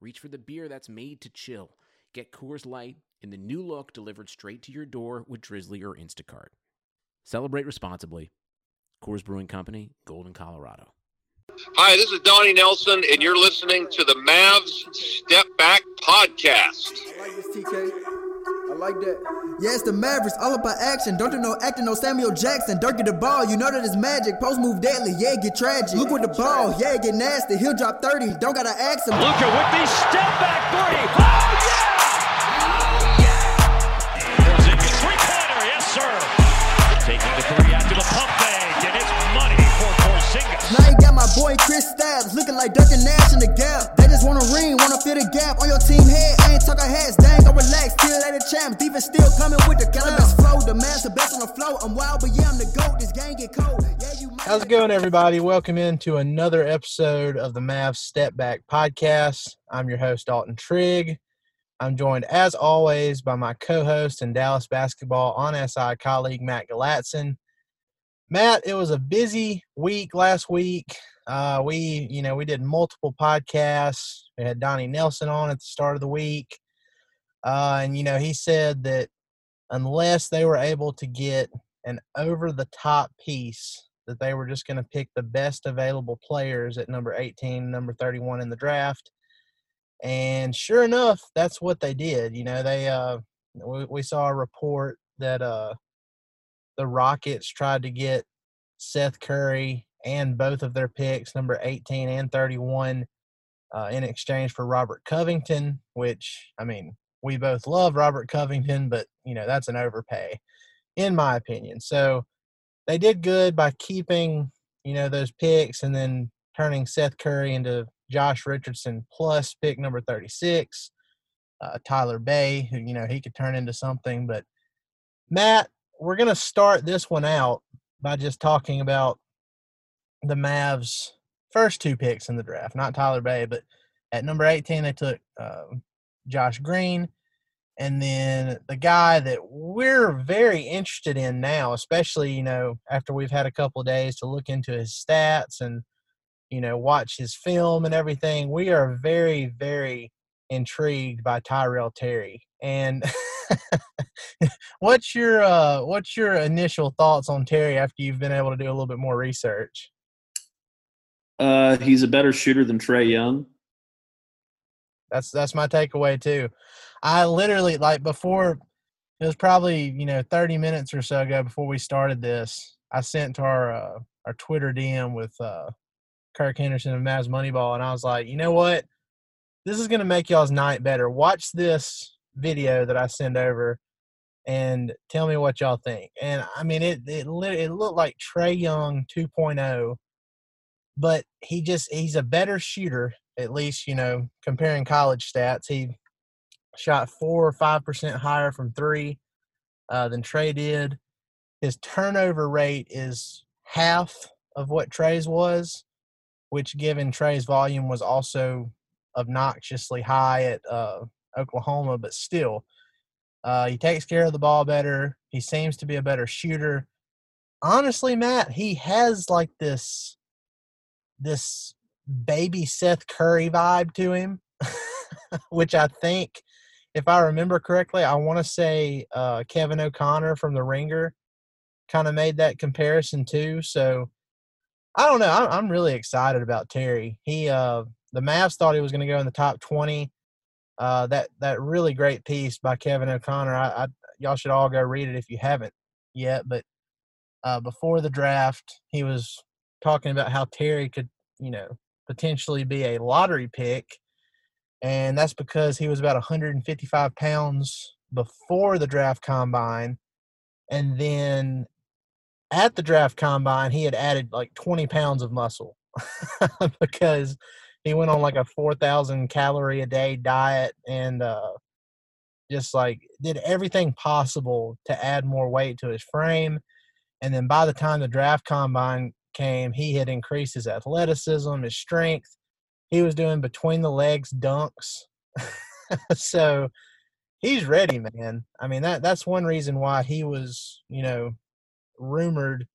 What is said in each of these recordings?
reach for the beer that's made to chill. Get Coors Light in the new look delivered straight to your door with Drizly or Instacart. Celebrate responsibly. Coors Brewing Company, Golden, Colorado. Hi, this is Donnie Nelson, and you're listening to the Mavs Step Back Podcast. I like this, TK. I like that. Yeah, it's the Mavericks, all about action. Don't do no acting, no Samuel Jackson. Dirk get the ball, you know that it's magic. Post move deadly, yeah, get tragic. Look with the ball, yeah, get nasty. He'll drop 30, don't gotta ask him. Luka with the step back three. Boy Kristaps looking like Duncan Nash in the gap. They just wanna ring, wanna fit a gap on your team head. I ain't talking heads, dang, go relax. Till they the defense still coming with the cannabis flow. The man's the best on the flow. I'm wild, but yeah, I'm the goat. This game get cold. Yeah, you. How's it going, everybody? Welcome into another episode of the Mavs Step Back Podcast. I'm your host, Dalton Trigg. I'm joined, as always, by my co-host and Dallas basketball on SI colleague Matt Galatzan. Matt, it was a busy week last week. Uh, we, you know, we did multiple podcasts. We had Donnie Nelson on at the start of the week, uh, and you know, he said that unless they were able to get an over-the-top piece that they were just going to pick the best available players at number 18, number 31 in the draft. And sure enough, that's what they did. You know, they uh, we, we saw a report that uh, the Rockets tried to get Seth Curry and both of their picks, number 18 and 31, uh, in exchange for Robert Covington, which, I mean, we both love Robert Covington, but, you know, that's an overpay, in my opinion. So they did good by keeping, you know, those picks and then turning Seth Curry into Josh Richardson plus pick number 36, uh, Tyler Bey, who, you know, he could turn into something. But Matt, we're going to start this one out by just talking about the Mavs' first two picks in the draft, not Tyler Bey, but at number 18, they took uh, Josh Green. And then the guy that we're very interested in now, especially, you know, after we've had a couple days to look into his stats and, you know, watch his film and everything, we are very, very intrigued by Tyrell Terry. And what's your uh what's your initial thoughts on Terry after you've been able to do a little bit more research? Uh, he's a better shooter than Trae Young. That's that's my takeaway too. I literally like before it was probably you know 30 minutes or so ago before we started this. I sent to our uh, our Twitter DM with uh, Kirk Henderson of Mavs Moneyball, and I was like, you know what, this is gonna make y'all's night better. Watch this video that I send over and tell me what y'all think. And I mean, it it it looked like Trae Young 2.0, but he just he's a better shooter. At least you know, comparing college stats, he shot four or five percent higher from three uh, than Trae did. His turnover rate is half of what Trae's was, which, given Trae's volume, was also obnoxiously high at uh, Oklahoma, but still, uh, he takes care of the ball better. He seems to be a better shooter. Honestly, Matt, he has like this this baby Seth Curry vibe to him, which I think, if I remember correctly, I want to say uh, Kevin O'Connor from The Ringer kind of made that comparison too. So I don't know. I'm, I'm really excited about Terry. He uh, the Mavs thought he was going to go in the top 20 uh, that that really great piece by Kevin O'Connor. I, I, y'all should all go read it if you haven't yet. But uh, before the draft, he was talking about how Terry could, you know, potentially be a lottery pick, and that's because he was about 155 pounds before the draft combine, and then at the draft combine he had added like 20 pounds of muscle because he went on like a four thousand calorie a day diet and uh, just like did everything possible to add more weight to his frame. And then by the time the draft combine came, he had increased his athleticism, his strength. He was doing between the legs dunks. so he's ready, man. I mean that that's one reason why he was, you know, rumored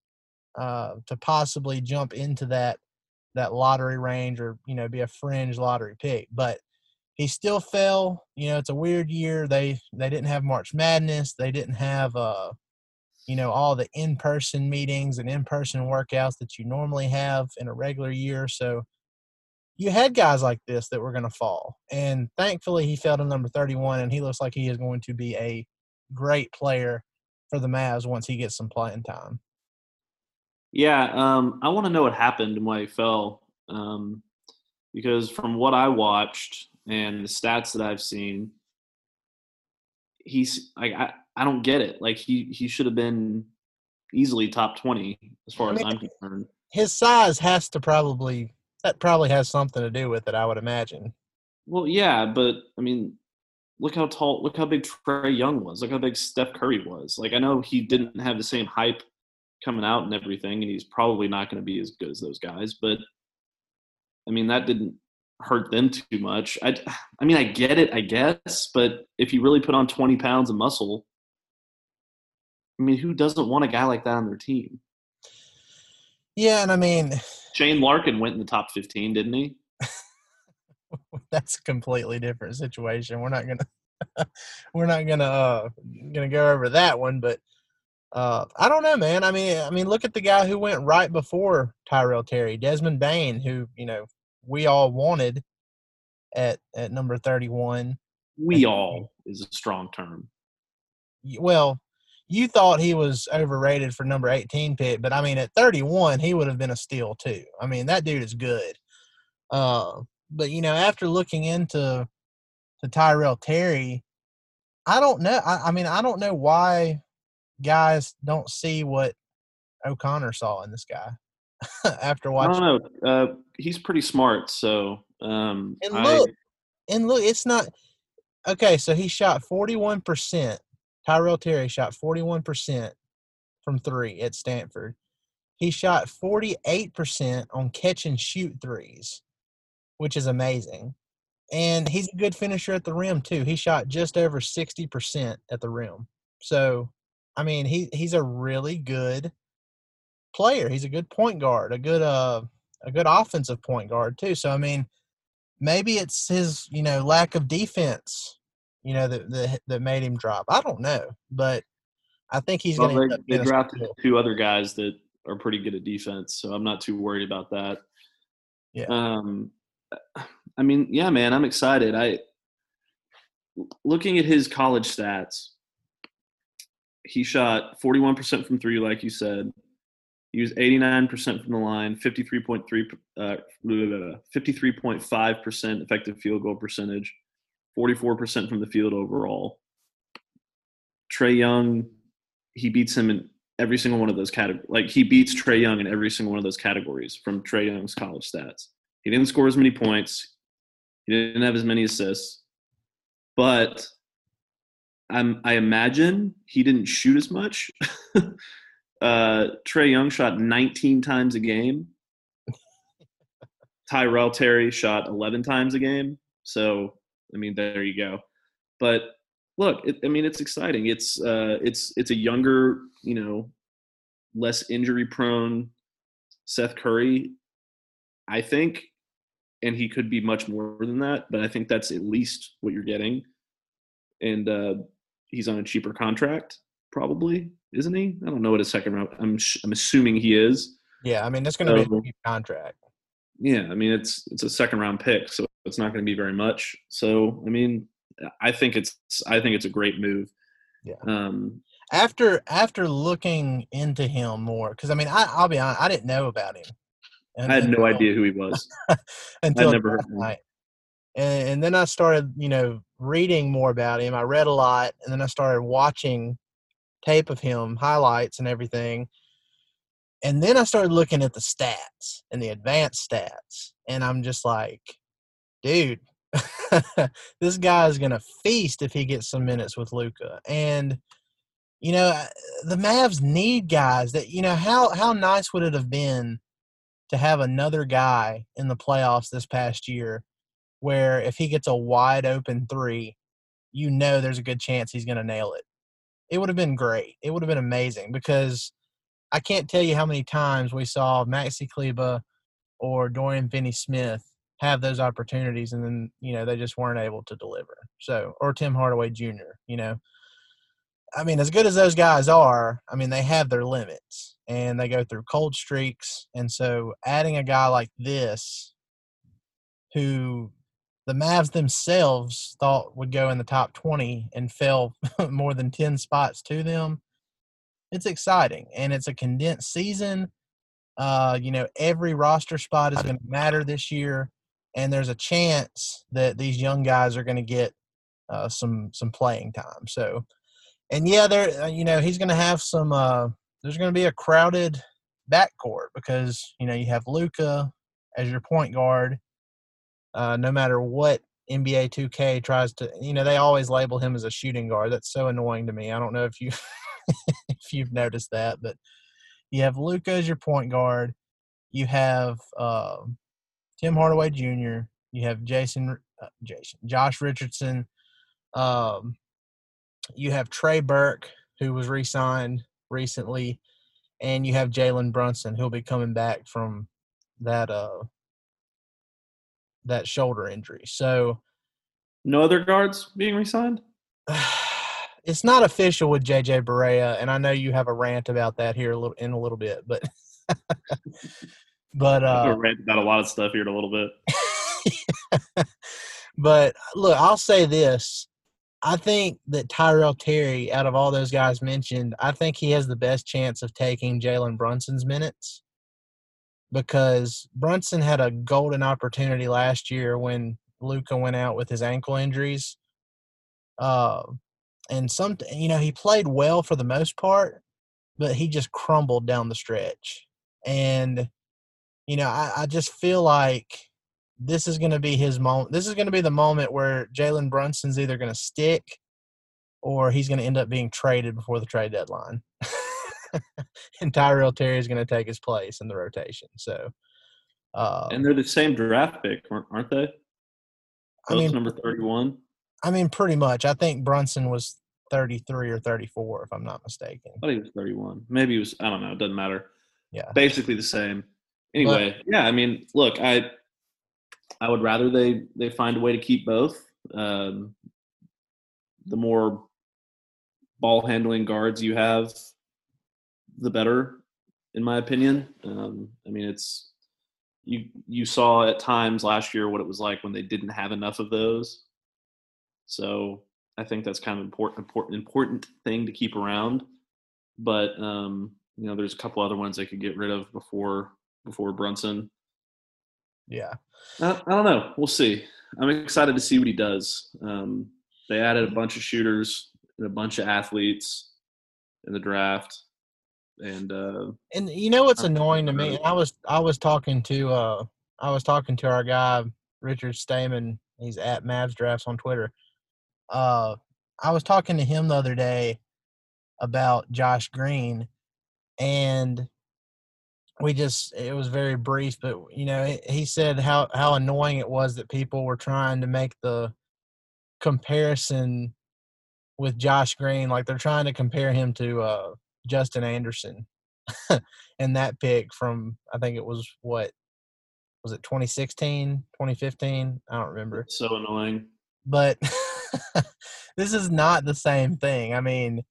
uh, to possibly jump into that that lottery range or you know be a fringe lottery pick. But he still fell. You know, it's a weird year. They they didn't have March Madness. They didn't have uh, you know, all the in person meetings and in person workouts that you normally have in a regular year. So you had guys like this that were going to fall. And thankfully, he fell to number 31, and he looks like he is going to be a great player for the Mavs once he gets some playing time. Yeah, um, I want to know what happened and why he fell. Um, because from what I watched and the stats that I've seen, he's like I, I don't get it. Like he he should have been easily top twenty as far I mean, as I'm concerned. His size has to probably that probably has something to do with it, I would imagine. Well, yeah, but I mean, look how tall, look how big Trae Young was. Look how big Steph Curry was. Like I know he didn't have the same hype coming out and everything, and he's probably not going to be as good as those guys. But I mean, that didn't hurt them too much. I, I mean, I get it, I guess, but if you really put on 20 pounds of muscle, I mean, who doesn't want a guy like that on their team? Yeah, and I mean, Shane Larkin went in the top 15, didn't he? that's a completely different situation. We're not gonna we're not gonna uh, gonna go over that one, but uh, I don't know, man. I mean, I mean, look at the guy who went right before Tyrell Terry, Desmond Bane, who you know we all wanted at at number thirty one. We all is a strong term. Well, you thought he was overrated for number 18 pick, but I mean, at 31, he would have been a steal too. I mean, that dude is good. Uh, but you know, after looking into to Tyrell Terry, I don't know. I, I mean, I don't know why guys don't see what O'Connor saw in this guy after watching. I don't know. Uh, he's pretty smart, so um, and look, I, and look, it's not okay. So he shot 41 percent Tyrell Terry shot 41% from three at Stanford. He shot 48% on catch and shoot threes, which is amazing. And he's a good finisher at the rim, too. He shot just over 60% at the rim. So, I mean, he, he's a really good player. He's a good point guard, a good uh a good offensive point guard too. So I mean, maybe it's his, you know, lack of defense you know, that that, that made him drop. I don't know, but I think he's well, going to. They, they drafted two other guys that are pretty good at defense, so I'm not too worried about that. Yeah. Um, I mean, yeah, man, I'm excited. I looking at his college stats. He shot 41% from three, like you said. He was 89% from the line, 53.3, uh, 53.5% effective field goal percentage. 44% from the field overall. Trae Young, he beats him in every single one of those categories. Like he beats Trae Young in every single one of those categories from Trae Young's college stats. He didn't score as many points. He didn't have as many assists, but I'm, I imagine he didn't shoot as much. uh, Trae Young shot 19 times a game. Tyrell Terry shot 11 times a game. So I mean, there you go. But look, it, I mean, it's exciting. It's uh, it's it's a younger, you know, less injury prone Seth Curry, I think, and he could be much more than that. But I think that's at least what you're getting. And uh, he's on a cheaper contract, probably, isn't he? I don't know what his second round. I'm I'm assuming he is. Yeah, I mean, that's going to so, be a cheap contract. Yeah, I mean, it's it's a second round pick, so it's not going to be very much. So, I mean, I think it's I think it's a great move. Yeah. Um, after after looking into him more, because I mean, I, I'll be honest, I didn't know about him. And, I had no idea who he was until never heard night. And, and then I started, you know, reading more about him. I read a lot, and then I started watching tape of him, highlights, and everything. And then I started looking at the stats and the advanced stats and I'm just like, dude, this guy is gonna feast if he gets some minutes with Luka. And you know, uh, the Mavs need guys that you know how how nice would it have been to have another guy in the playoffs this past year where if he gets a wide open three, you know there's a good chance he's going to nail it. It would have been great. It would have been amazing because I can't tell you how many times we saw Maxi Kleber or Dorian Finney Smith have those opportunities and then, you know, they just weren't able to deliver. So, or Tim Hardaway Jr., you know. I mean, as good as those guys are, I mean, they have their limits and they go through cold streaks. And so adding a guy like this who the Mavs themselves thought would go in the top 20 and fell more than 10 spots to them. It's exciting and it's a condensed season. Uh, you know, every roster spot is going to matter this year, and there's a chance that these young guys are going to get uh, some some playing time. So, and yeah, there, uh, you know, he's going to have some. Uh, there's going to be a crowded backcourt because you know you have Luka as your point guard, uh, no matter what NBA 2K tries to, you know, they always label him as a shooting guard. That's so annoying to me. I don't know if you if you've noticed that, but you have Luka as your point guard. You have uh, Tim Hardaway Jr. You have Jason, uh, Jason, Josh Richardson. Um, you have Trey Burke, who was re-signed recently, and you have Jalen Brunson, who'll be coming back from that uh that shoulder injury. So no other guards being re-signed. it's not official with JJ Barea, and I know you have a rant about that here a little in a little bit, but but uh, rant about a lot of stuff here in a little bit. but look, I'll say this: I think that Tyrell Terry, out of all those guys mentioned, I think he has the best chance of taking Jalen Brunson's minutes because Brunson had a golden opportunity last year when Luka went out with his ankle injuries. Uh, and some, you know, he played well for the most part, but he just crumbled down the stretch. And, you know, I, I just feel like this is going to be his moment. This is going to be the moment where Jalen Brunson's either going to stick or he's going to end up being traded before the trade deadline. and Tyrell Terry is going to take his place in the rotation. So, uh, and they're the same draft pick, aren't they? Both I mean, number thirty-one. I mean, pretty much. I think Brunson was thirty-three or thirty-four, if I'm not mistaken. I thought he was thirty-one. Maybe he was. I don't know. It doesn't matter. Yeah, basically the same. Anyway, but, yeah. I mean, look, I I would rather they they find a way to keep both. Um, the more ball handling guards you have, the better, in my opinion. Um, I mean, it's you you saw at times last year what it was like when they didn't have enough of those. So I think that's kind of important important important thing to keep around. But um, you know, there's a couple other ones they could get rid of before before Brunson. Yeah, I, I don't know. We'll see. I'm excited to see what he does. Um, they added a bunch of shooters and a bunch of athletes in the draft and uh, and you know what's annoying to me? I was I was talking to uh I was talking to our guy Richard Stamen. He's at Mavs Drafts on Twitter. Uh, I was talking to him the other day about Josh Green, and we just it was very brief, but you know he said how how annoying it was that people were trying to make the comparison with Josh Green, like they're trying to compare him to uh Justin Anderson and that pick from I think it was what was it 2016, 2015? I don't remember. so annoying. But this is not the same thing. I mean,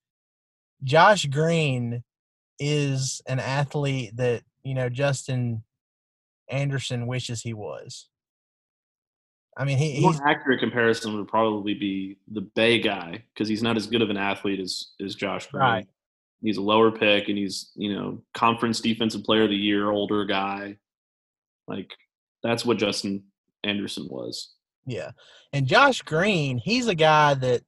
Josh Green is an athlete that, you know, Justin Anderson wishes he was. I mean, he, more accurate comparison would probably be the Bey guy because he's not as good of an athlete as as Josh Green. Right. He's a lower pick, and he's you know conference defensive player of the year, older guy. Like that's what Justin Anderson was. Yeah, and Josh Green, he's a guy that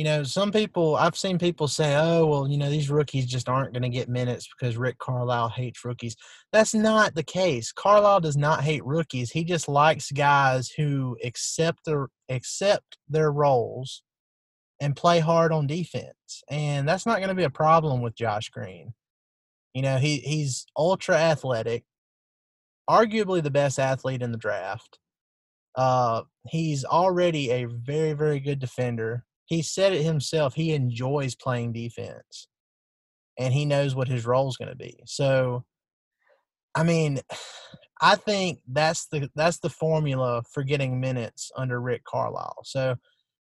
you know, some people I've seen people say, "Oh, well, you know, these rookies just aren't going to get minutes because Rick Carlisle hates rookies." That's not the case. Carlisle does not hate rookies. He just likes guys who accept their accept their roles and play hard on defense. And that's not going to be a problem with Josh Green. You know, he he's ultra athletic, arguably the best athlete in the draft. Uh, he's already a very, very good defender. He said it himself. He enjoys playing defense, and he knows what his role is going to be. So, I mean, I think that's the that's the formula for getting minutes under Rick Carlisle. So,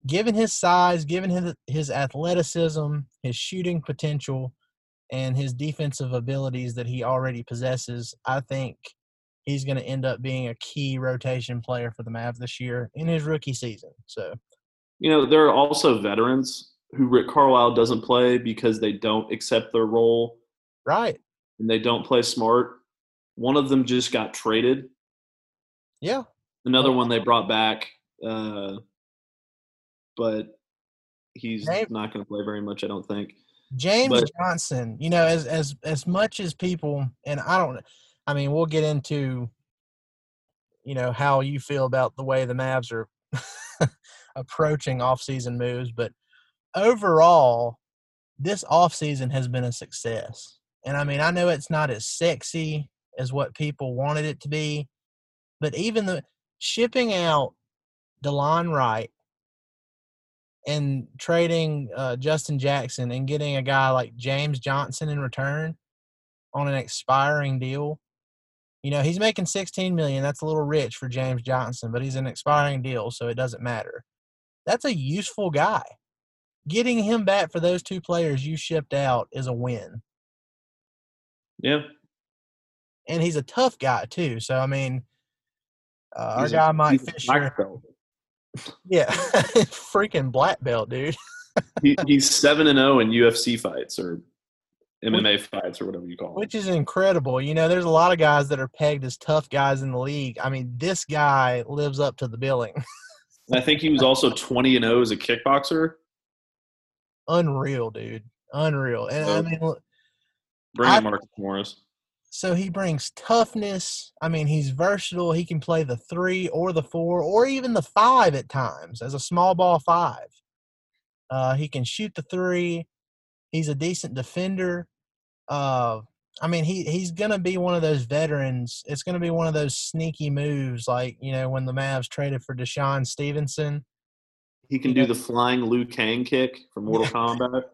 given his size, given his his athleticism, his shooting potential, and his defensive abilities that he already possesses, I think he's going to end up being a key rotation player for the Mavs this year in his rookie season. So, you know, there are also veterans who Rick Carlisle doesn't play because they don't accept their role. Right. And they don't play smart. One of them just got traded. Yeah. Another one they brought back, uh, but he's James, not going to play very much, I don't think. James but, Johnson, you know, as as as much as people, and I don't, I mean, we'll get into, you know, how you feel about the way the Mavs are approaching offseason moves, but overall, this offseason has been a success. And I mean, I know it's not as sexy as what people wanted it to be, but even the shipping out Delon Wright and trading uh, Justin Jackson and getting a guy like James Johnson in return on an expiring deal you know, he's making 16 million. That's a little rich for James Johnson, but he's an expiring deal, so it doesn't matter. That's a useful guy. Getting him back for those two players you shipped out is a win. Yeah. And he's a tough guy too. So I mean, uh, our guy Mike Fisher. Yeah, freaking black belt, dude. he, he's seven and zero oh in UFC fights, or MMA fights or whatever you call it. Which is incredible. You know, there's a lot of guys that are pegged as tough guys in the league. I mean, this guy lives up to the billing. I think he was also 20 and 0 as a kickboxer. Unreal, dude. Unreal. And so, I mean, look, bring in Marcus Morris. So he brings toughness. I mean, he's versatile. He can play the three or the four or even the five at times as a small ball five. Uh, he can shoot the three. He's a decent defender uh, I mean, he he's gonna be one of those veterans. It's gonna be one of those sneaky moves, like you know when the Mavs traded for DeShawn Stevenson. He can do know? the flying Liu Kang kick from Mortal Kombat.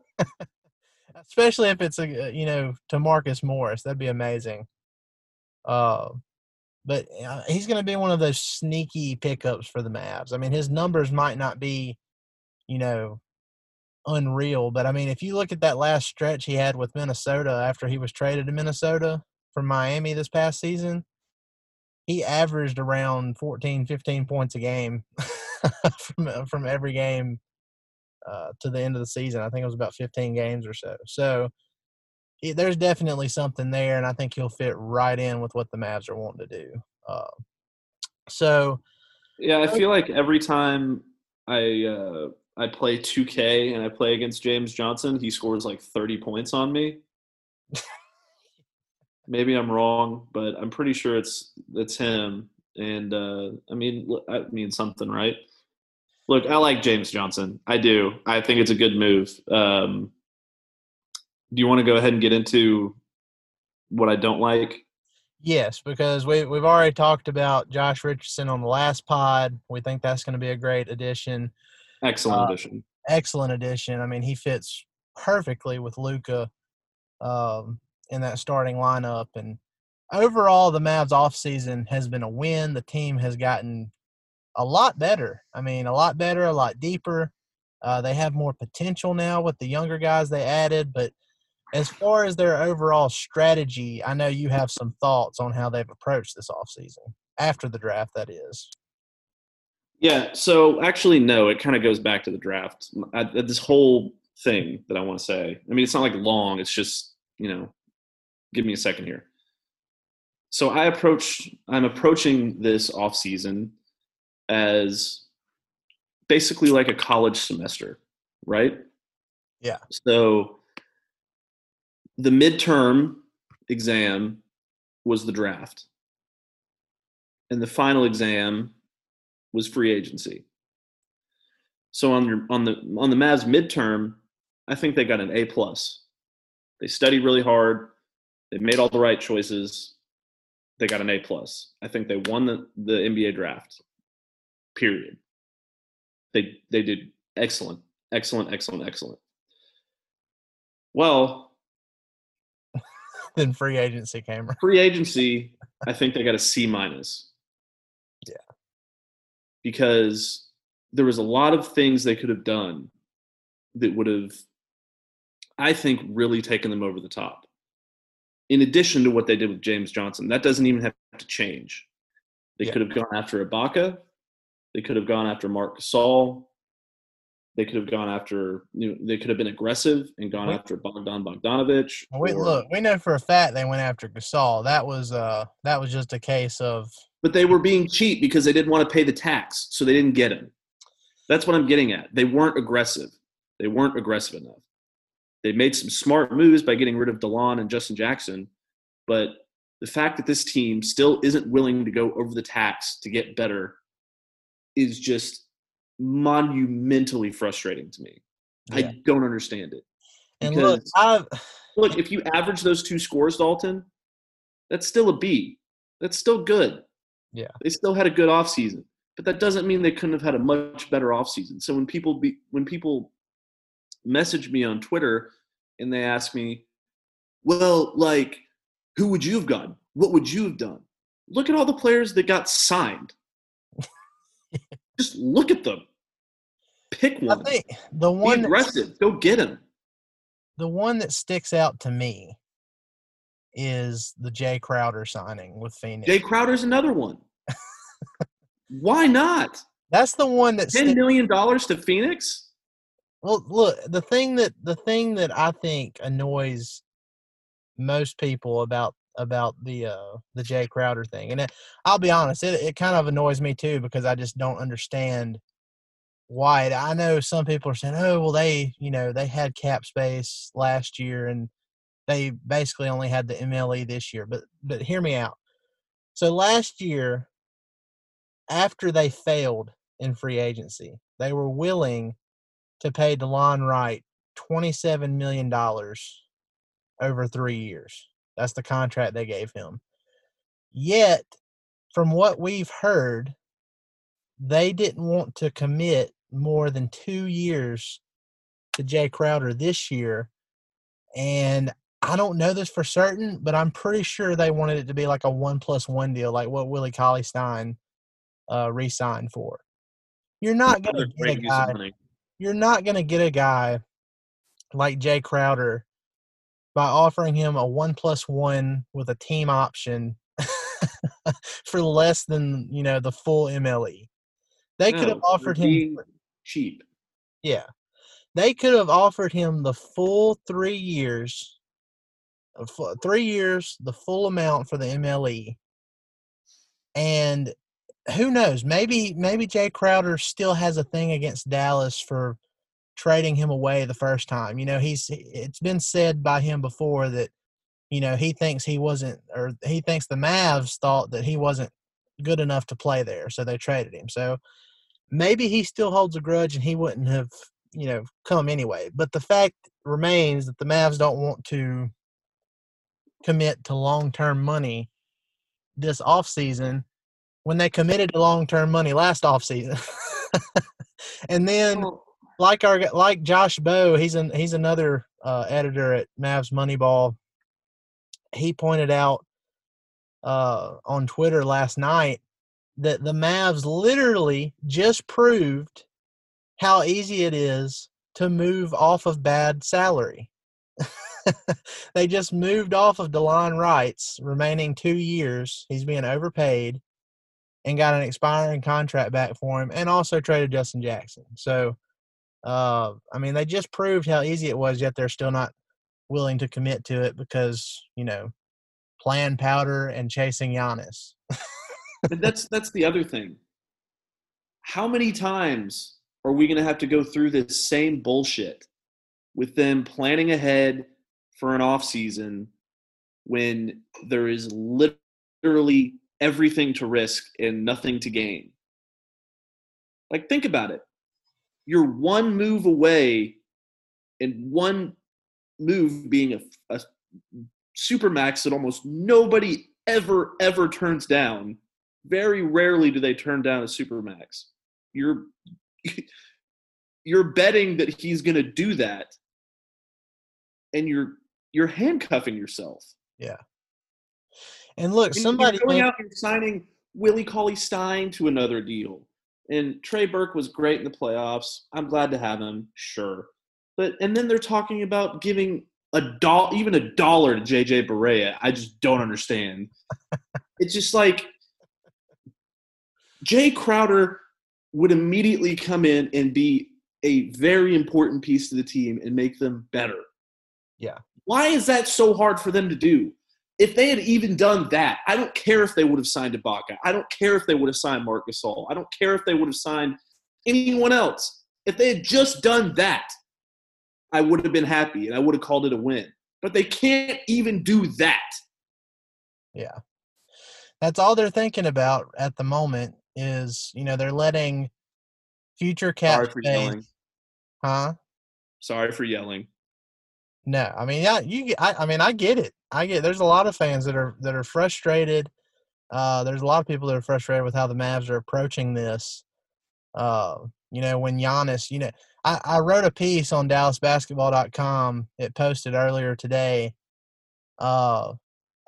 Especially if it's a uh, you know to Marcus Morris, that'd be amazing. Uh, but uh, he's going to be one of those sneaky pickups for the Mavs. I mean, his numbers might not be, you know, unreal. But I mean, if you look at that last stretch he had with Minnesota after he was traded to Minnesota from Miami this past season, he averaged around 14, 15 points a game from uh, from every game uh, to the end of the season. I think it was about 15 games or so. So it, there's definitely something there, and I think he'll fit right in with what the Mavs are wanting to do. Uh, so, yeah, I feel like every time I uh, I play 2K and I play against James Johnson, he scores like 30 points on me. Maybe I'm wrong, but I'm pretty sure it's it's him. And uh, I mean, I mean something, right? Look, I like James Johnson. I do. I think it's a good move. Um, do you want to go ahead and get into what I don't like? Yes, because we we've already talked about Josh Richardson on the last pod. We think that's going to be a great addition. Excellent uh, addition. Excellent addition. I mean, he fits perfectly with Luka um, in that starting lineup. And overall, the Mavs offseason has been a win. The team has gotten a lot better. I mean, a lot better, a lot deeper. Uh, they have more potential now with the younger guys they added. But as far as their overall strategy, I know you have some thoughts on how they've approached this offseason after the draft, that is. Yeah. So actually, no. It kind of goes back to the draft. I, this whole thing that I want to say. I mean, it's not like long. It's just you know, give me a second here. So I approach. I'm approaching this off season as basically like a college semester, right? Yeah. So the midterm exam was the draft, and the final exam was free agency. So on your on the on the Mavs midterm, I think they got an A plus. They studied really hard. They made all the right choices. They got an A plus. I think they won the, the NBA draft. Period. They they did excellent, excellent, excellent, excellent. Well, then free agency came. free agency, I think they got a C minus. Because there was a lot of things they could have done that would have, I think, really taken them over the top. In addition to what they did with James Johnson, that doesn't even have to change. They Yeah. could have gone after Ibaka. They could have gone after Marc Gasol. They could have gone after, you know, they could have been aggressive and gone Wait. after Bogdan Bogdanovich. We or- look, we know for a fact they went after Gasol. That was uh that was just a case of but they were being cheap because they didn't want to pay the tax, so they didn't get him. That's what I'm getting at. They weren't aggressive. They weren't aggressive enough. They made some smart moves by getting rid of DeLon and Justin Jackson, but the fact that this team still isn't willing to go over the tax to get better is just monumentally frustrating to me. Yeah. I don't understand it. and look, I've Look, if you average those two scores, Dalton, that's still a B. That's still good. Yeah. They still had a good offseason. But that doesn't mean they couldn't have had a much better offseason. So when people be when people message me on Twitter and they ask me, well, like, who would you have gotten? What would you have done? Look at all the players that got signed. Just look at them. Pick I one. think the one that, aggressive. Go get him. the one that sticks out to me is the Jay Crowder signing with Phoenix. Jay Crowder's another one. Why not? That's the one that ten million dollars to Phoenix? Well, look, the thing that the thing that I think annoys most people about about the uh the Jay Crowder thing, and it, I'll be honest, it it kind of annoys me too because I just don't understand why. It, I know some people are saying, "Oh, well, they you know they had cap space last year and they basically only had the MLE this year." But but hear me out. So last year, after they failed in free agency, they were willing to pay DeLon Wright $27 million over three years. That's the contract they gave him. Yet, from what we've heard, they didn't want to commit more than two years to Jay Crowder this year. And I don't know this for certain, but I'm pretty sure they wanted it to be like a one plus one deal, like what Willie Cauley Stein uh, re signed for. You're not going to get a great use of guy you're not going to get a guy like Jay Crowder by offering him a one plus one with a team option for less than you know the full MLE. They could have offered him, cheap. yeah, they could have offered him the full three years, Uh, three years, the full amount for the MLE, and who knows? Maybe maybe Jay Crowder still has a thing against Dallas for trading him away the first time. You know, he's it's been said by him before that you know he thinks he wasn't or he thinks the Mavs thought that he wasn't good enough to play there, so they traded him. So maybe he still holds a grudge and he wouldn't have you know come anyway. But the fact remains that the Mavs don't want to commit to long term money this offseason when they committed to long term money last offseason. and then like our like Josh Bowe, he's an he's another uh, editor at Mavs Moneyball. He pointed out uh, on Twitter last night that the Mavs literally just proved how easy it is to move off of bad salary. they just moved off of DeLon Wright's remaining two years. He's being overpaid and got an expiring contract back for him and also traded Justin Jackson. So uh, I mean, they just proved how easy it was, yet they're still not willing to commit to it because you know, playing powder and chasing Giannis. but that's that's the other thing. How many times are we going to have to go through this same bullshit with them planning ahead for an off season when there is literally everything to risk and nothing to gain? Like, think about it. You're one move away, and one move being a, a super max that almost nobody ever, ever turns down. Very rarely do they turn down a super max. You're you're betting that he's going to do that and you're you're handcuffing yourself Yeah. And look, mean, somebody going out and signing willie cauley stein to another deal and trey burke was great in the playoffs i'm glad to have him sure but and then they're talking about giving a doll even a dollar to jj Barea. i just don't understand it's just like jay crowder would immediately come in and be a very important piece to the team and make them better. Yeah. Why is that so hard for them to do? If they had even done that, I don't care if they would have signed Ibaka. I don't care if they would have signed Marc Gasol. I don't care if they would have signed anyone else. If they had just done that, I would have been happy and I would have called it a win. But they can't even do that. Yeah. That's all they're thinking about at the moment is, you know, they're letting future cap Sorry for space. yelling. Huh? Sorry for yelling. No, I mean, yeah, you. I, I mean, I get it. I get. There's a lot of fans that are that are frustrated. Uh, there's a lot of people that are frustrated with how the Mavs are approaching this. Uh, you know, when Giannis, you know, I, I wrote a piece on DallasBasketball.com. It posted earlier today. Uh,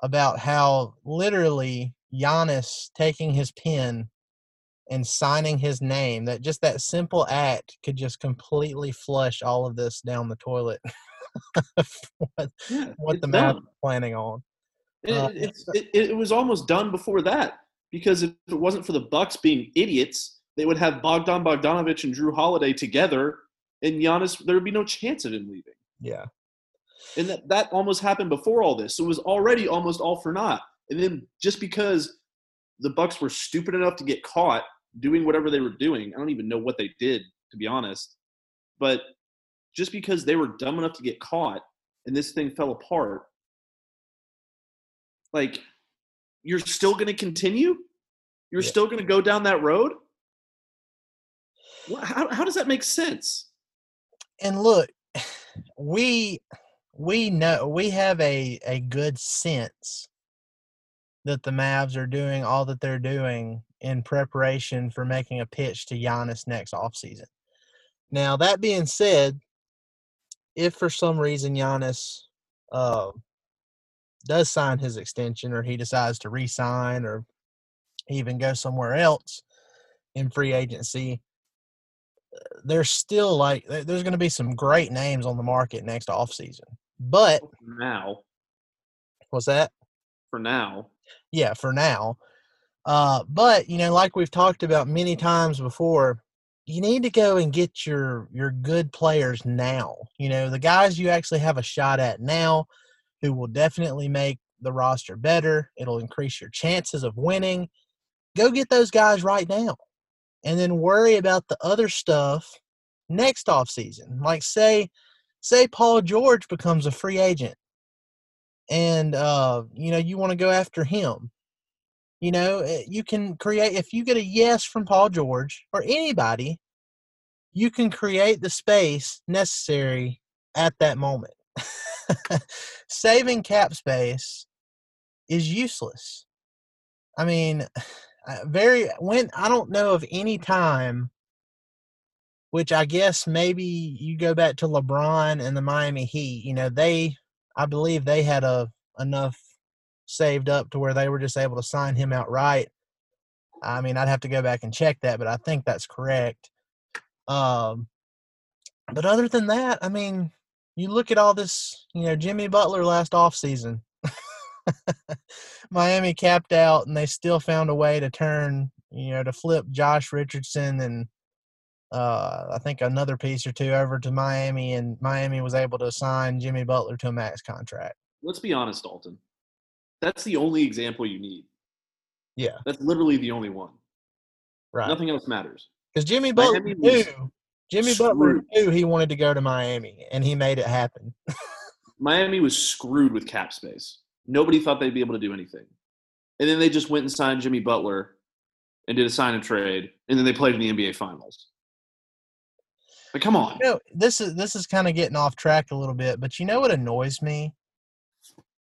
about how literally Giannis taking his pen and signing his name that just that simple act could just completely flush all of this down the toilet. what Yeah, what the dumb. planning on. It, Uh, it's, it, it was almost done before that because if it wasn't for the Bucks being idiots, they would have Bogdan Bogdanovich and Jrue Holiday together, and Giannis. There would be no chance of him leaving. Yeah. And that that almost happened before all this, so it was already almost all for naught. And then just because the Bucks were stupid enough to get caught doing whatever they were doing, I don't even know what they did to be honest. But just because they were dumb enough to get caught and this thing fell apart, like you're still going to continue you're Yeah. still going to go down that road how, how does that make sense And look, we we know we have a a good sense that the Mavs are doing all that they're doing in preparation for making a pitch to Giannis next offseason. Now, that being said, if for some reason Giannis uh, does sign his extension or he decides to re-sign or even go somewhere else in free agency, uh, there's still like there's going to be some great names on the market next offseason. But for now. Was that? For now. Yeah for now. Uh but you know like we've talked about many times before you need to go and get your your good players now you know the guys you actually have a shot at now who will definitely make the roster better it'll increase your chances of winning go get those guys right now and then worry about the other stuff next off season like say say paul george becomes a free agent and uh, you know you want to go after him you know eh, you can create if you get a yes from paul george or anybody you can create the space necessary at that moment. Saving cap space is useless. I mean very when i don't know of any time which i guess maybe you go back to lebron and the miami heat you know they I believe they had a enough saved up to where they were just able to sign him outright. I mean, I'd have to go back and check that, but I think that's correct. Um, but other than that, I mean, you look at all this, you know, Jimmy Butler last offseason. Miami capped out and they still found a way to turn, you know, to flip Josh Richardson and uh, I think another piece or two over to Miami, and Miami was able to sign Jimmy Butler to a max contract. let's be honest dalton that's the only example you need Yeah, that's literally the only one right. nothing else matters Because Jimmy Butler Miami knew Jimmy Butler knew he wanted to go to Miami, and he made it happen. Miami was screwed with cap space. Nobody thought they'd be able to do anything. And then they just went and signed Jimmy Butler and did a sign and trade, and then they played in the NBA Finals. But come on. You know, this is this is kind of getting off track a little bit, but you know what annoys me?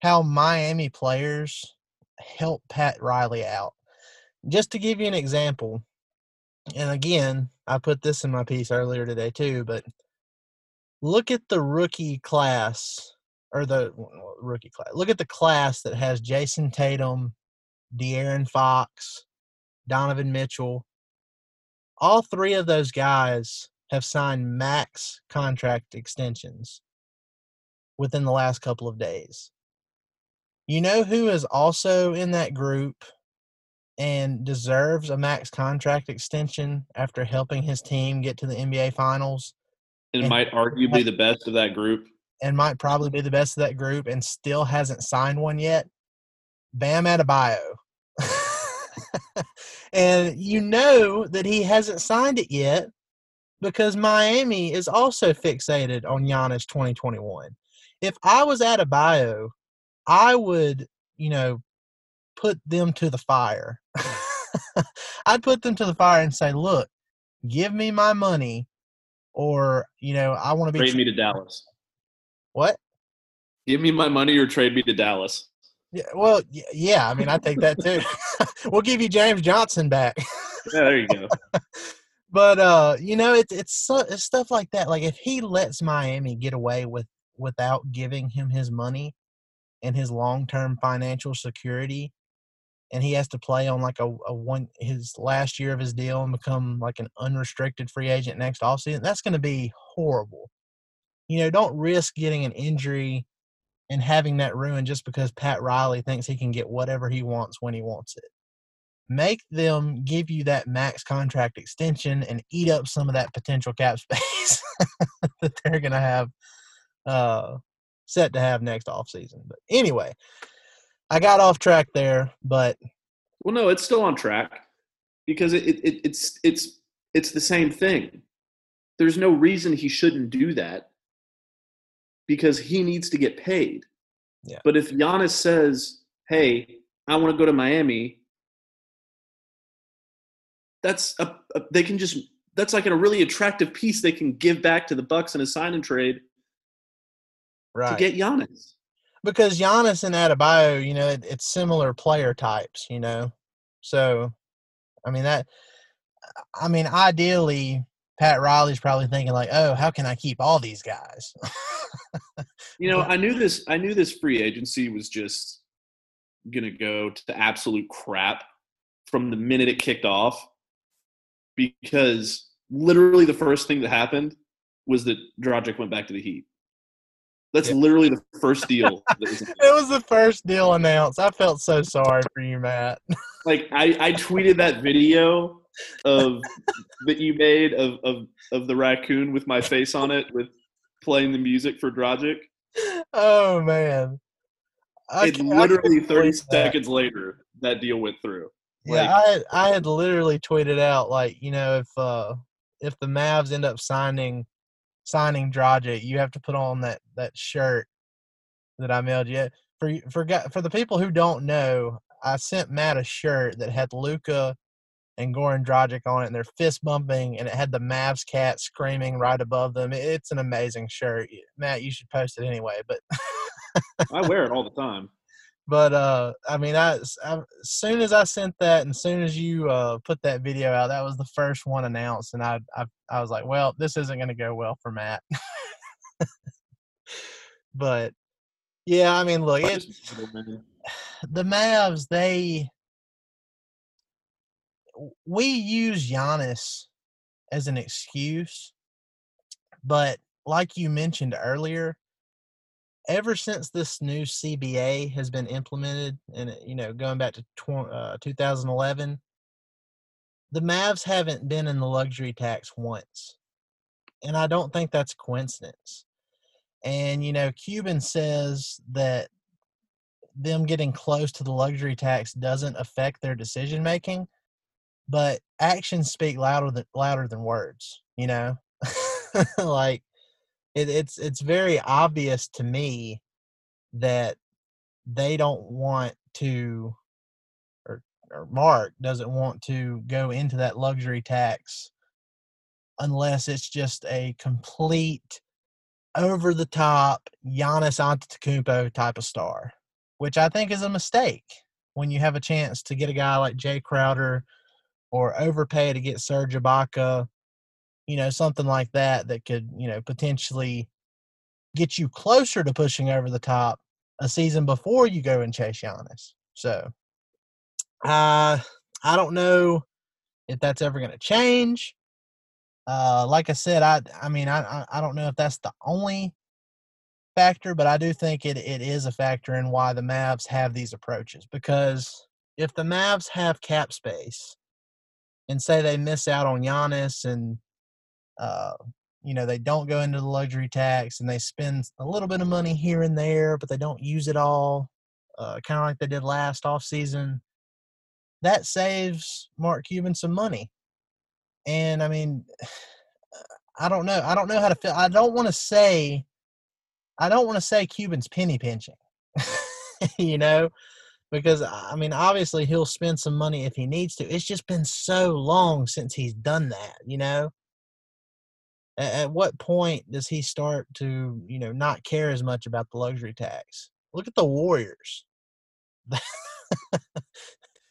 How Miami players help Pat Riley out. Just to give you an example, and again, I put this in my piece earlier today too, but look at the rookie class or the rookie class. Look at the class that has Jayson Tatum, De'Aaron Fox, Donovan Mitchell. All three of those guys have signed max contract extensions within the last couple of days. You know who is also in that group and deserves a max contract extension after helping his team get to the NBA Finals And And- might arguably the best of that group. and might probably be the best of that group and still hasn't signed one yet? Bam Adebayo. and you know that he hasn't signed it yet because Miami is also fixated on Giannis 2021. If I was Adebayo, I would, you know, put them to the fire. I'd put them to the fire and say, look, give me my money or, you know, I want to be. Trade tra- me to Dallas. what? Give me my money or trade me to Dallas. Yeah, well, yeah, I mean, I take that too. we'll give you James Johnson back. Yeah, there you go. but uh, you know, it's it's, it's stuff like that. Like if he lets Miami get away with without giving him his money and his long term financial security, and he has to play on like a, a one his last year of his deal and become like an unrestricted free agent next offseason, that's going to be horrible. You know, don't risk getting an injury and having that ruined just because Pat Riley thinks he can get whatever he wants when he wants it make them give you that max contract extension and eat up some of that potential cap space that they're going to have uh, set to have next offseason. But anyway, I got off track there, but Well, no, it's still on track because it, it, it, it's it's it's the same thing. There's no reason he shouldn't do that because he needs to get paid. Yeah. But if Giannis says, "Hey, I want to go to Miami," that's a, a they can just that's like a really attractive piece they can give back to the Bucks in a sign and trade right. to get Giannis. because Giannis and Adebayo, you know, it, it's similar player types, you know. So, I mean that. I mean, ideally, Pat Riley's probably thinking like, "Oh, how can I keep all these guys?" You know, I knew this. I knew this free agency was just gonna go to absolute crap from the minute it kicked off, because literally the first thing that happened was that Dragic went back to the Heat. That's Yeah. literally the first deal. was it was the first deal announced. I felt so sorry for you, Matt. like I, I tweeted that video of that you made of, of of the raccoon with my face on it with playing the music for Dragic. oh man, I It literally 30 believe that. seconds later that deal went through. Yeah, Like- I had I had literally tweeted out like, you know, if uh if the Mavs end up signing signing Dragic, you have to put on that that shirt that I mailed you. For for for the people who don't know, I sent Matt a shirt that had Luka and Goran Dragic on it, and they're fist bumping, and it had the Mavs cat screaming right above them. It's an amazing shirt, Matt. You should post it anyway. But I wear it all the time. But uh, I mean, I, I- as soon as I sent that, and as soon as you uh, put that video out, that was the first one announced, and I I, I was like, well, this isn't going to go well for Matt. but yeah, I mean, look, it, the Mavs they we use Giannis as an excuse, but like you mentioned earlier, ever since this new CBA has been implemented, and you know, going back to tw- uh, 2011, the Mavs haven't been in the luxury tax once, and I don't think that's a coincidence. And you know, Cuban says that them getting close to the luxury tax doesn't affect their decision making, but actions speak louder than louder than words. You know, like it, it's it's very obvious to me that they don't want to or or Mark doesn't want to go into that luxury tax unless it's just a complete over the top Giannis Antetokounmpo type of star, which I think is a mistake when you have a chance to get a guy like Jae Crowder or overpay to get Serge Ibaka, you know, something like that that could, you know, potentially get you closer to pushing over the top a season before you go and chase Giannis. So, uh, I don't know if that's ever going to change. Uh, like I said, I I mean I I don't know if that's the only factor, but I do think it, it is a factor in why the Mavs have these approaches. Because if the Mavs have cap space and say they miss out on Giannis and uh, you know they don't go into the luxury tax and they spend a little bit of money here and there, but they don't use it all, uh, kind of like they did last off season. That saves Mark Cuban some money and I mean, I don't know. I don't know how to feel. I don't want to say, I don't want to say Cuban's penny pinching, you know, because I mean, obviously he'll spend some money if he needs to. It's just been so long since he's done that, you know. At, at what point does he start to, you know, not care as much about the luxury tax? Look at the Warriors. it's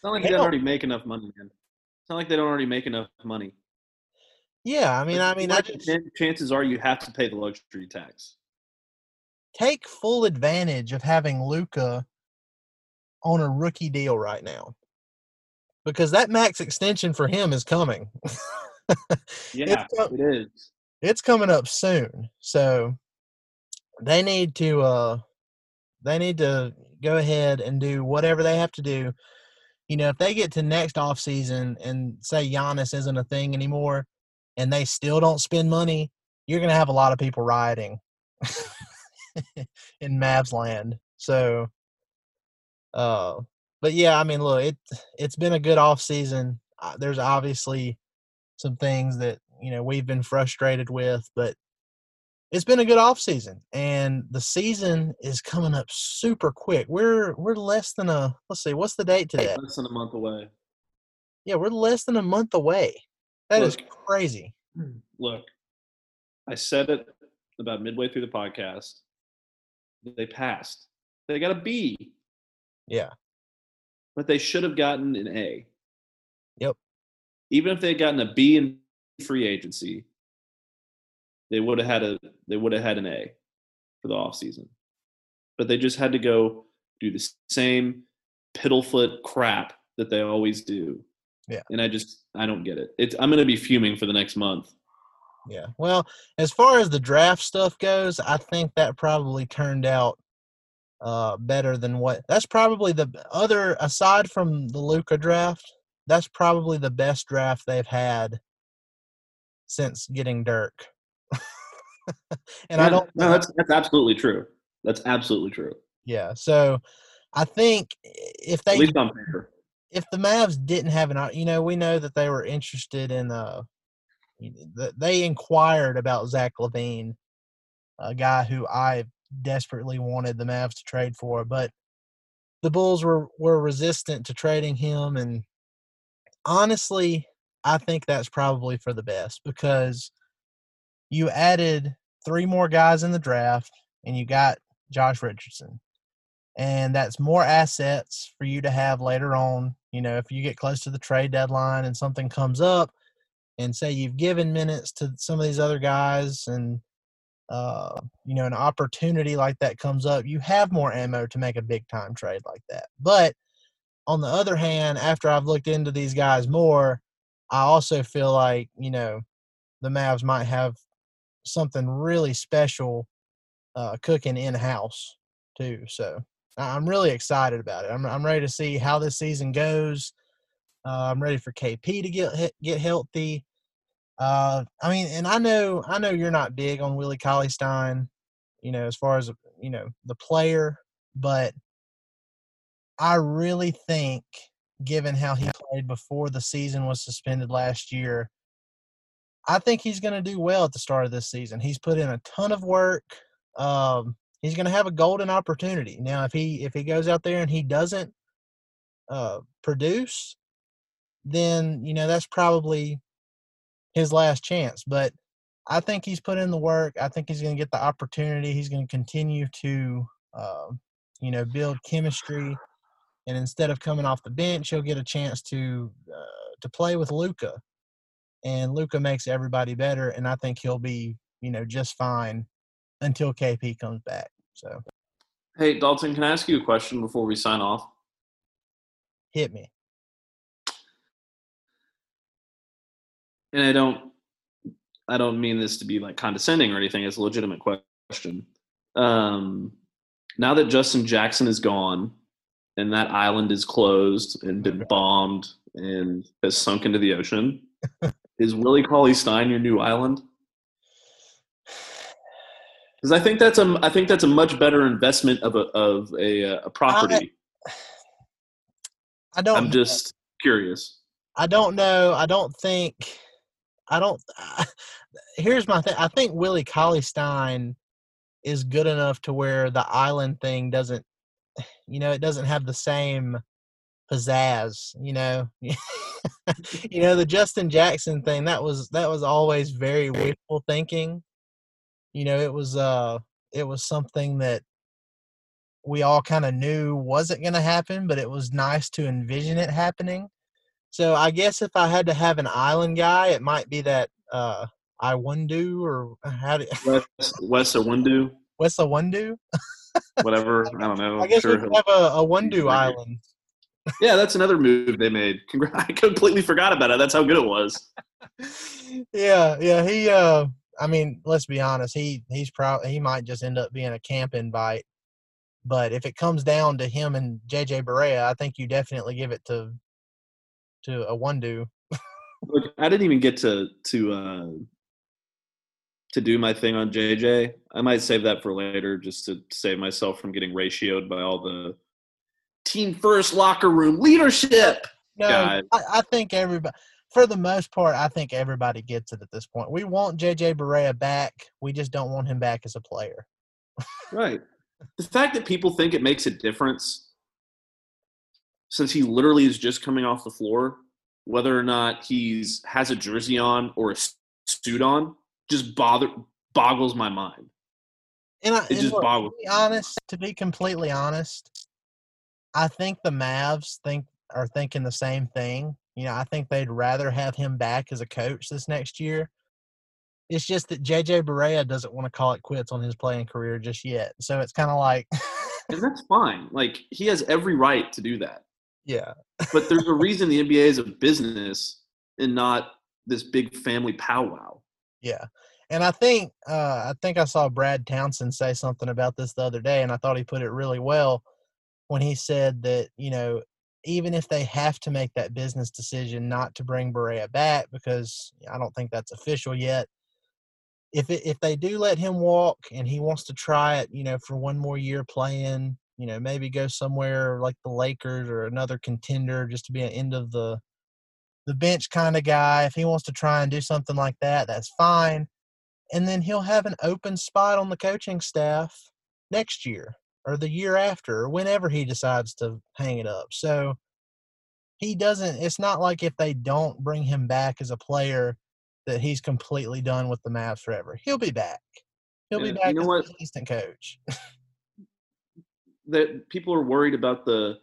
not like they, they already make enough money, man. It's not like they don't already make enough money. Yeah, I mean, I mean, I just, chances are you have to pay the luxury tax. Take full advantage of having Luka on a rookie deal right now, because that max extension for him is coming. yeah, it is. It's coming up soon, so they need to uh they need to go ahead and do whatever they have to do. You know, if they get to next off season and say Giannis isn't a thing anymore, and they still don't spend money, you're to have a lot of people rioting in Mavs land. So, uh, but yeah, I mean, look, it it's been a good off season. Uh, there's obviously some things that you know we've been frustrated with, but it's been a good off season, and the season is coming up super quick. We're we're less than a let's see, what's the date today? Less than a month away. Yeah, we're less than a month away. That look, is crazy. Look, I said it about midway through the podcast. They passed. They got a B. Yeah. But they should have gotten an A. Yep. Even if they had gotten a B in free agency, they would have had a they would have had an A for the offseason. But they just had to go do the same piddlefoot crap that they always do yeah. And I just I don't get it. It's I'm gonna be fuming for the next month. Yeah. Well, as far as the draft stuff goes, I think that probably turned out uh better than what that's probably the other aside from the Luka draft, that's probably the best draft they've had since getting Dirk. and yeah, I don't No, that's that's absolutely true. That's absolutely true. Yeah. So I think if they at least on paper if the Mavs didn't have an, you know, we know that they were interested in, uh, they inquired about Zach LaVine, a guy who I desperately wanted the Mavs to trade for, but the Bulls were were resistant to trading him, and honestly, I think that's probably for the best because you added three more guys in the draft, and you got Josh Richardson and that's more assets for you to have later on. You know, if you get close to the trade deadline and something comes up, and say you've given minutes to some of these other guys, and uh, you know, an opportunity like that comes up, you have more ammo to make a big time trade like that. But on the other hand, after I've looked into these guys more, I also feel like you know the Mavs might have something really special uh, cooking in house too. So I'm really excited about it. I'm I'm ready to see how this season goes. Uh, I'm ready for KP to get get healthy. Uh, I mean, and I know I know you're not big on Willie Cauley Stein, you know, as far as you know the player, but I really think, given how he played before the season was suspended last year, I think he's going to do well at the start of this season. He's put in a ton of work. Um, he's going to have a golden opportunity. Now, if he if he goes out there and he doesn't uh, produce, then you know that's probably his last chance. But I think he's put in the work. I think he's going to get the opportunity. He's going to continue to, uh, you know, build chemistry. And instead of coming off the bench, he'll get a chance to uh, to play with Luka, And Luka makes everybody better. And I think he'll be, you know, just fine until KP comes back. So Hey, Dalton, can I ask you a question before we sign off? hit me. And I don't I don't mean this to be like condescending or anything. It's a legitimate question. Um, now that Justin Jackson is gone and that island is closed and been bombed and has sunk into the ocean, is Willie Cauley Stein your new island? Because I think that's a I think that's a much better investment of a of a, uh, a property. I don't I'm just curious. I don't know. I don't think. I don't. I, here's my thing. I think Willie Cauley Stein is good enough to where the island thing doesn't. You know, it doesn't have the same pizzazz. You know, you know the Justin Jackson thing. That was that was always very wishful thinking. You know, it was uh, it was something that we all kind of knew wasn't going to happen, but it was nice to envision it happening. So I guess if I had to have an island guy, it might be that uh Iwundu or how do Wes Wes Awundu, West Awundu? whatever. I don't know. I guess Sure we have a, a Wundu island. Yeah, that's another move they made. Congra- I completely forgot about it. That's how good it was. yeah, yeah. He uh I mean, let's be honest, he he's probably he might just end up being a camp invite. But if it comes down to him and JJ Barea, I think you definitely give it to to a Wundu. Look, I didn't even get to to uh, to do my thing on JJ. I might save that for later, just to save myself from getting ratioed by all the team first locker room leadership. No. I, I think everybody, for the most part, I think everybody gets it at this point. We want JJ Barea back. We just don't want him back as a player. Right. The fact that people think it makes a difference, since he literally is just coming off the floor, whether or not he's has a jersey on or a suit on, just bother boggles my mind. And I, It and just look, boggles. to be honest, to be completely honest, I think the Mavs think are thinking the same thing. You know, I think they'd rather have him back as a coach this next year. It's just that JJ Barea doesn't want to call it quits on his playing career just yet. So it's kind of like, And that's fine. Like he has every right to do that. yeah, But there's a reason the NBA is a business and not this big family powwow. Yeah. And I think uh, I think I saw Brad Townsend say something about this the other day, and I thought he put it really well when he said that you know even if they have to make that business decision not to bring Barea back because I don't think that's official yet. If it, if they do let him walk and he wants to try it, you know, for one more year playing, you know, maybe go somewhere like the Lakers or another contender just to be an end of the the bench kind of guy. If he wants to try and do something like that, that's fine. And then he'll have an open spot on the coaching staff next year or the year after or whenever he decides to hang it up. So he doesn't it's not like if they don't bring him back as a player that he's completely done with the Mavs forever. He'll be back. He'll be you back know as an assistant coach. That people are worried about the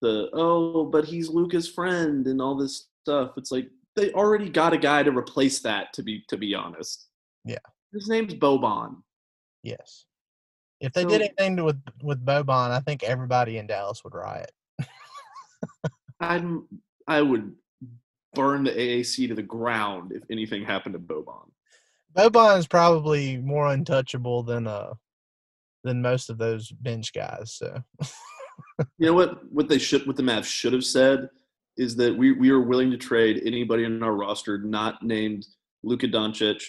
the oh, but he's Luka's friend and all this stuff. It's like they already got a guy to replace that. To be to be honest, Yeah. his name's Boban. Yes. If they did anything to, with with Boban, I think everybody in Dallas would riot. I'm I would burn the AAC to the ground if anything happened to Boban. Boban is probably more untouchable than uh than most of those bench guys. So You know what? What they should, what the Mavs should have said is that we we are willing to trade anybody in our roster not named Luka Doncic,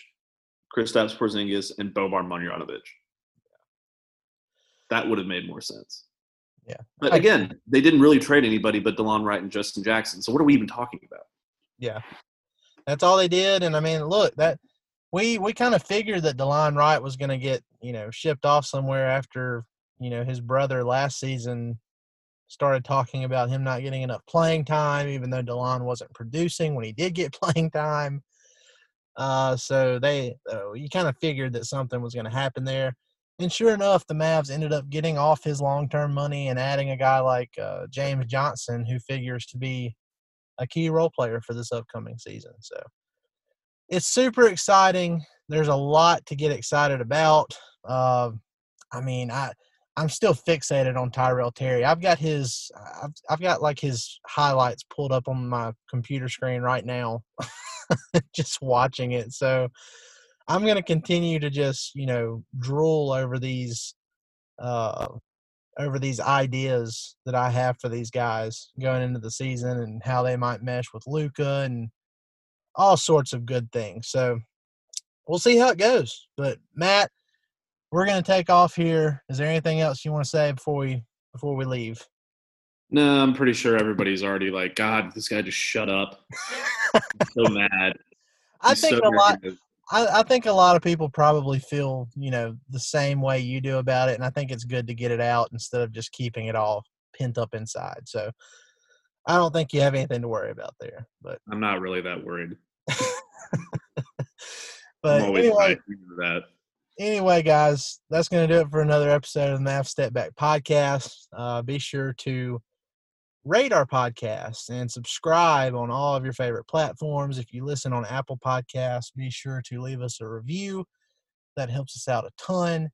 Kristaps Porzingis, and Boban Marjanovic. That would have made more sense. Yeah. But again, they didn't really trade anybody but DeLon Wright and Justin Jackson. So what are we even talking about? yeah. That's all they did. And I mean, look, that we we kind of figured that Delon Wright was going to get you know shipped off somewhere after you know his brother last season started talking about him not getting enough playing time, even though Delon wasn't producing when he did get playing time. Uh, so they uh, you kind of figured that something was going to happen there. And sure enough, the Mavs ended up getting off his long term money and adding a guy like uh, James Johnson, who figures to be a key role player for this upcoming season. So it's super exciting. There's a lot to get excited about. Uh, I mean, I I'm still fixated on Tyrell Terry. I've got his I've I've got like his highlights pulled up on my computer screen right now, just watching it. So I'm going to continue to just you know drool over these uh, over these ideas that I have for these guys going into the season and how they might mesh with Luka and all sorts of good things. So we'll see how it goes. But Matt, we're going to take off here. Is there anything else you want to say before we before we leave? No, I'm pretty sure everybody's already like, God, this guy just shut up. so mad. I He's think so a lot. I, I, think a lot of people probably feel, you know, the same way you do about it, and I think it's good to get it out instead of just keeping it all pent up inside. So, I don't think you have anything to worry about there. But I'm not really that worried. but anyway, that. Anyway, guys, that's going to do it for another episode of the Mavs Step Back podcast. Uh, be sure to rate our podcast and subscribe on all of your favorite platforms. If you listen on Apple Podcasts, be sure to leave us a review. That helps us out a ton.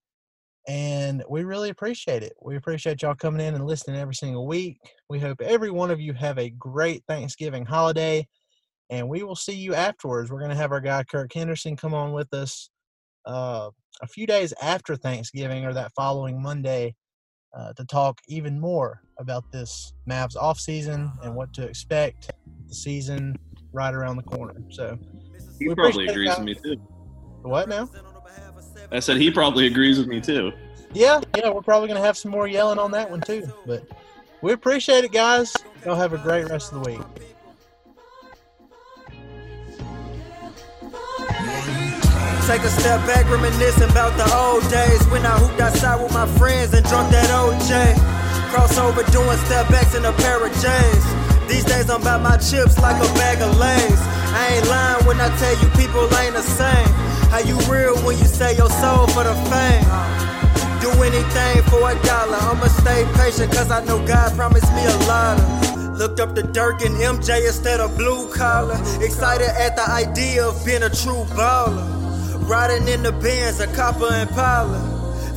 And we really appreciate it. We appreciate y'all coming in and listening every single week. We hope every one of you have a great Thanksgiving holiday. And we will see you afterwards. We're going to have our guy Kirk Henderson come on with us uh, a few days after Thanksgiving or that following Monday uh, to talk even more about this Mavs off season and what to expect the season right around the corner. So he probably agrees with me too. What now? I said he probably agrees with me too. Yeah, yeah, we're probably gonna have some more yelling on that one too. But we appreciate it, guys. Y'all have a great rest of the week. Take a step back, reminiscing about the old days when I hooped outside with my friends and drunk that OJ. Crossover doing step backs in a pair of J's. These days I'm about my chips like a bag of lays. I ain't lying when I tell you people ain't the same. How you real when you say your soul for the fame? Do anything for a dollar. I'ma stay patient cause I know God promised me a lot of. Looked up the Dirk and MJ instead of blue collar. Excited at the idea of being a true baller. Riding in the Benz, a copper and Impala.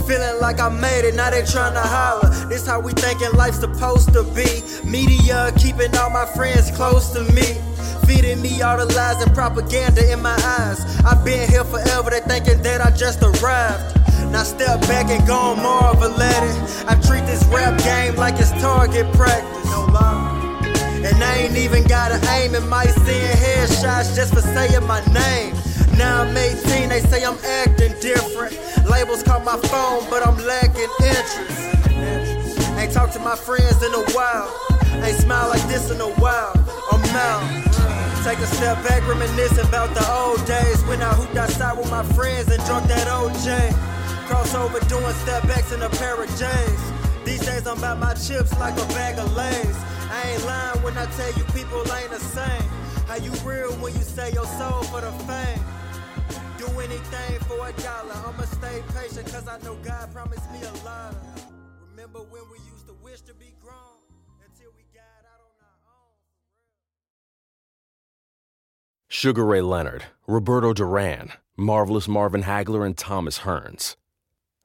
Feeling like I made it, now they trying to holler. This how we thinking life's supposed to be. Media keeping all my friends close to me. Feeding me all the lies and propaganda in my eyes. I've been here forever, they thinking that I just arrived. Now step back and go on Marvel at it. I treat this rap game like it's target practice. No lie. And I ain't even got an aim in my seeing headshots just for saying my name. Now I'm 18, they say I'm acting different. Labels call my phone, but I'm lacking interest. Ain't talked to my friends in a while. Ain't smiled like this in a while. I'm out. Take a step back, reminiscing about the old days when I hooped outside with my friends and drunk that OJ. Crossover doing step backs in a pair of J's. These days I'm about my chips like a bag of lays. I ain't lying when I tell you people ain't the same. How you real when you say your soul for the fame? Do anything for a dollar. I'ma stay patient cause I know God promised me a lot. Remember when we used to wish to be grown until we got out on our own? Sugar Ray Leonard, Roberto Duran, Marvelous Marvin Hagler, and Thomas Hearns.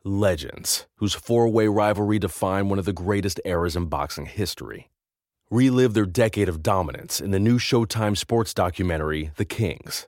Legends, whose four way rivalry defined one of the greatest eras in boxing history. Relive their decade of dominance in the new Showtime sports documentary, The Kings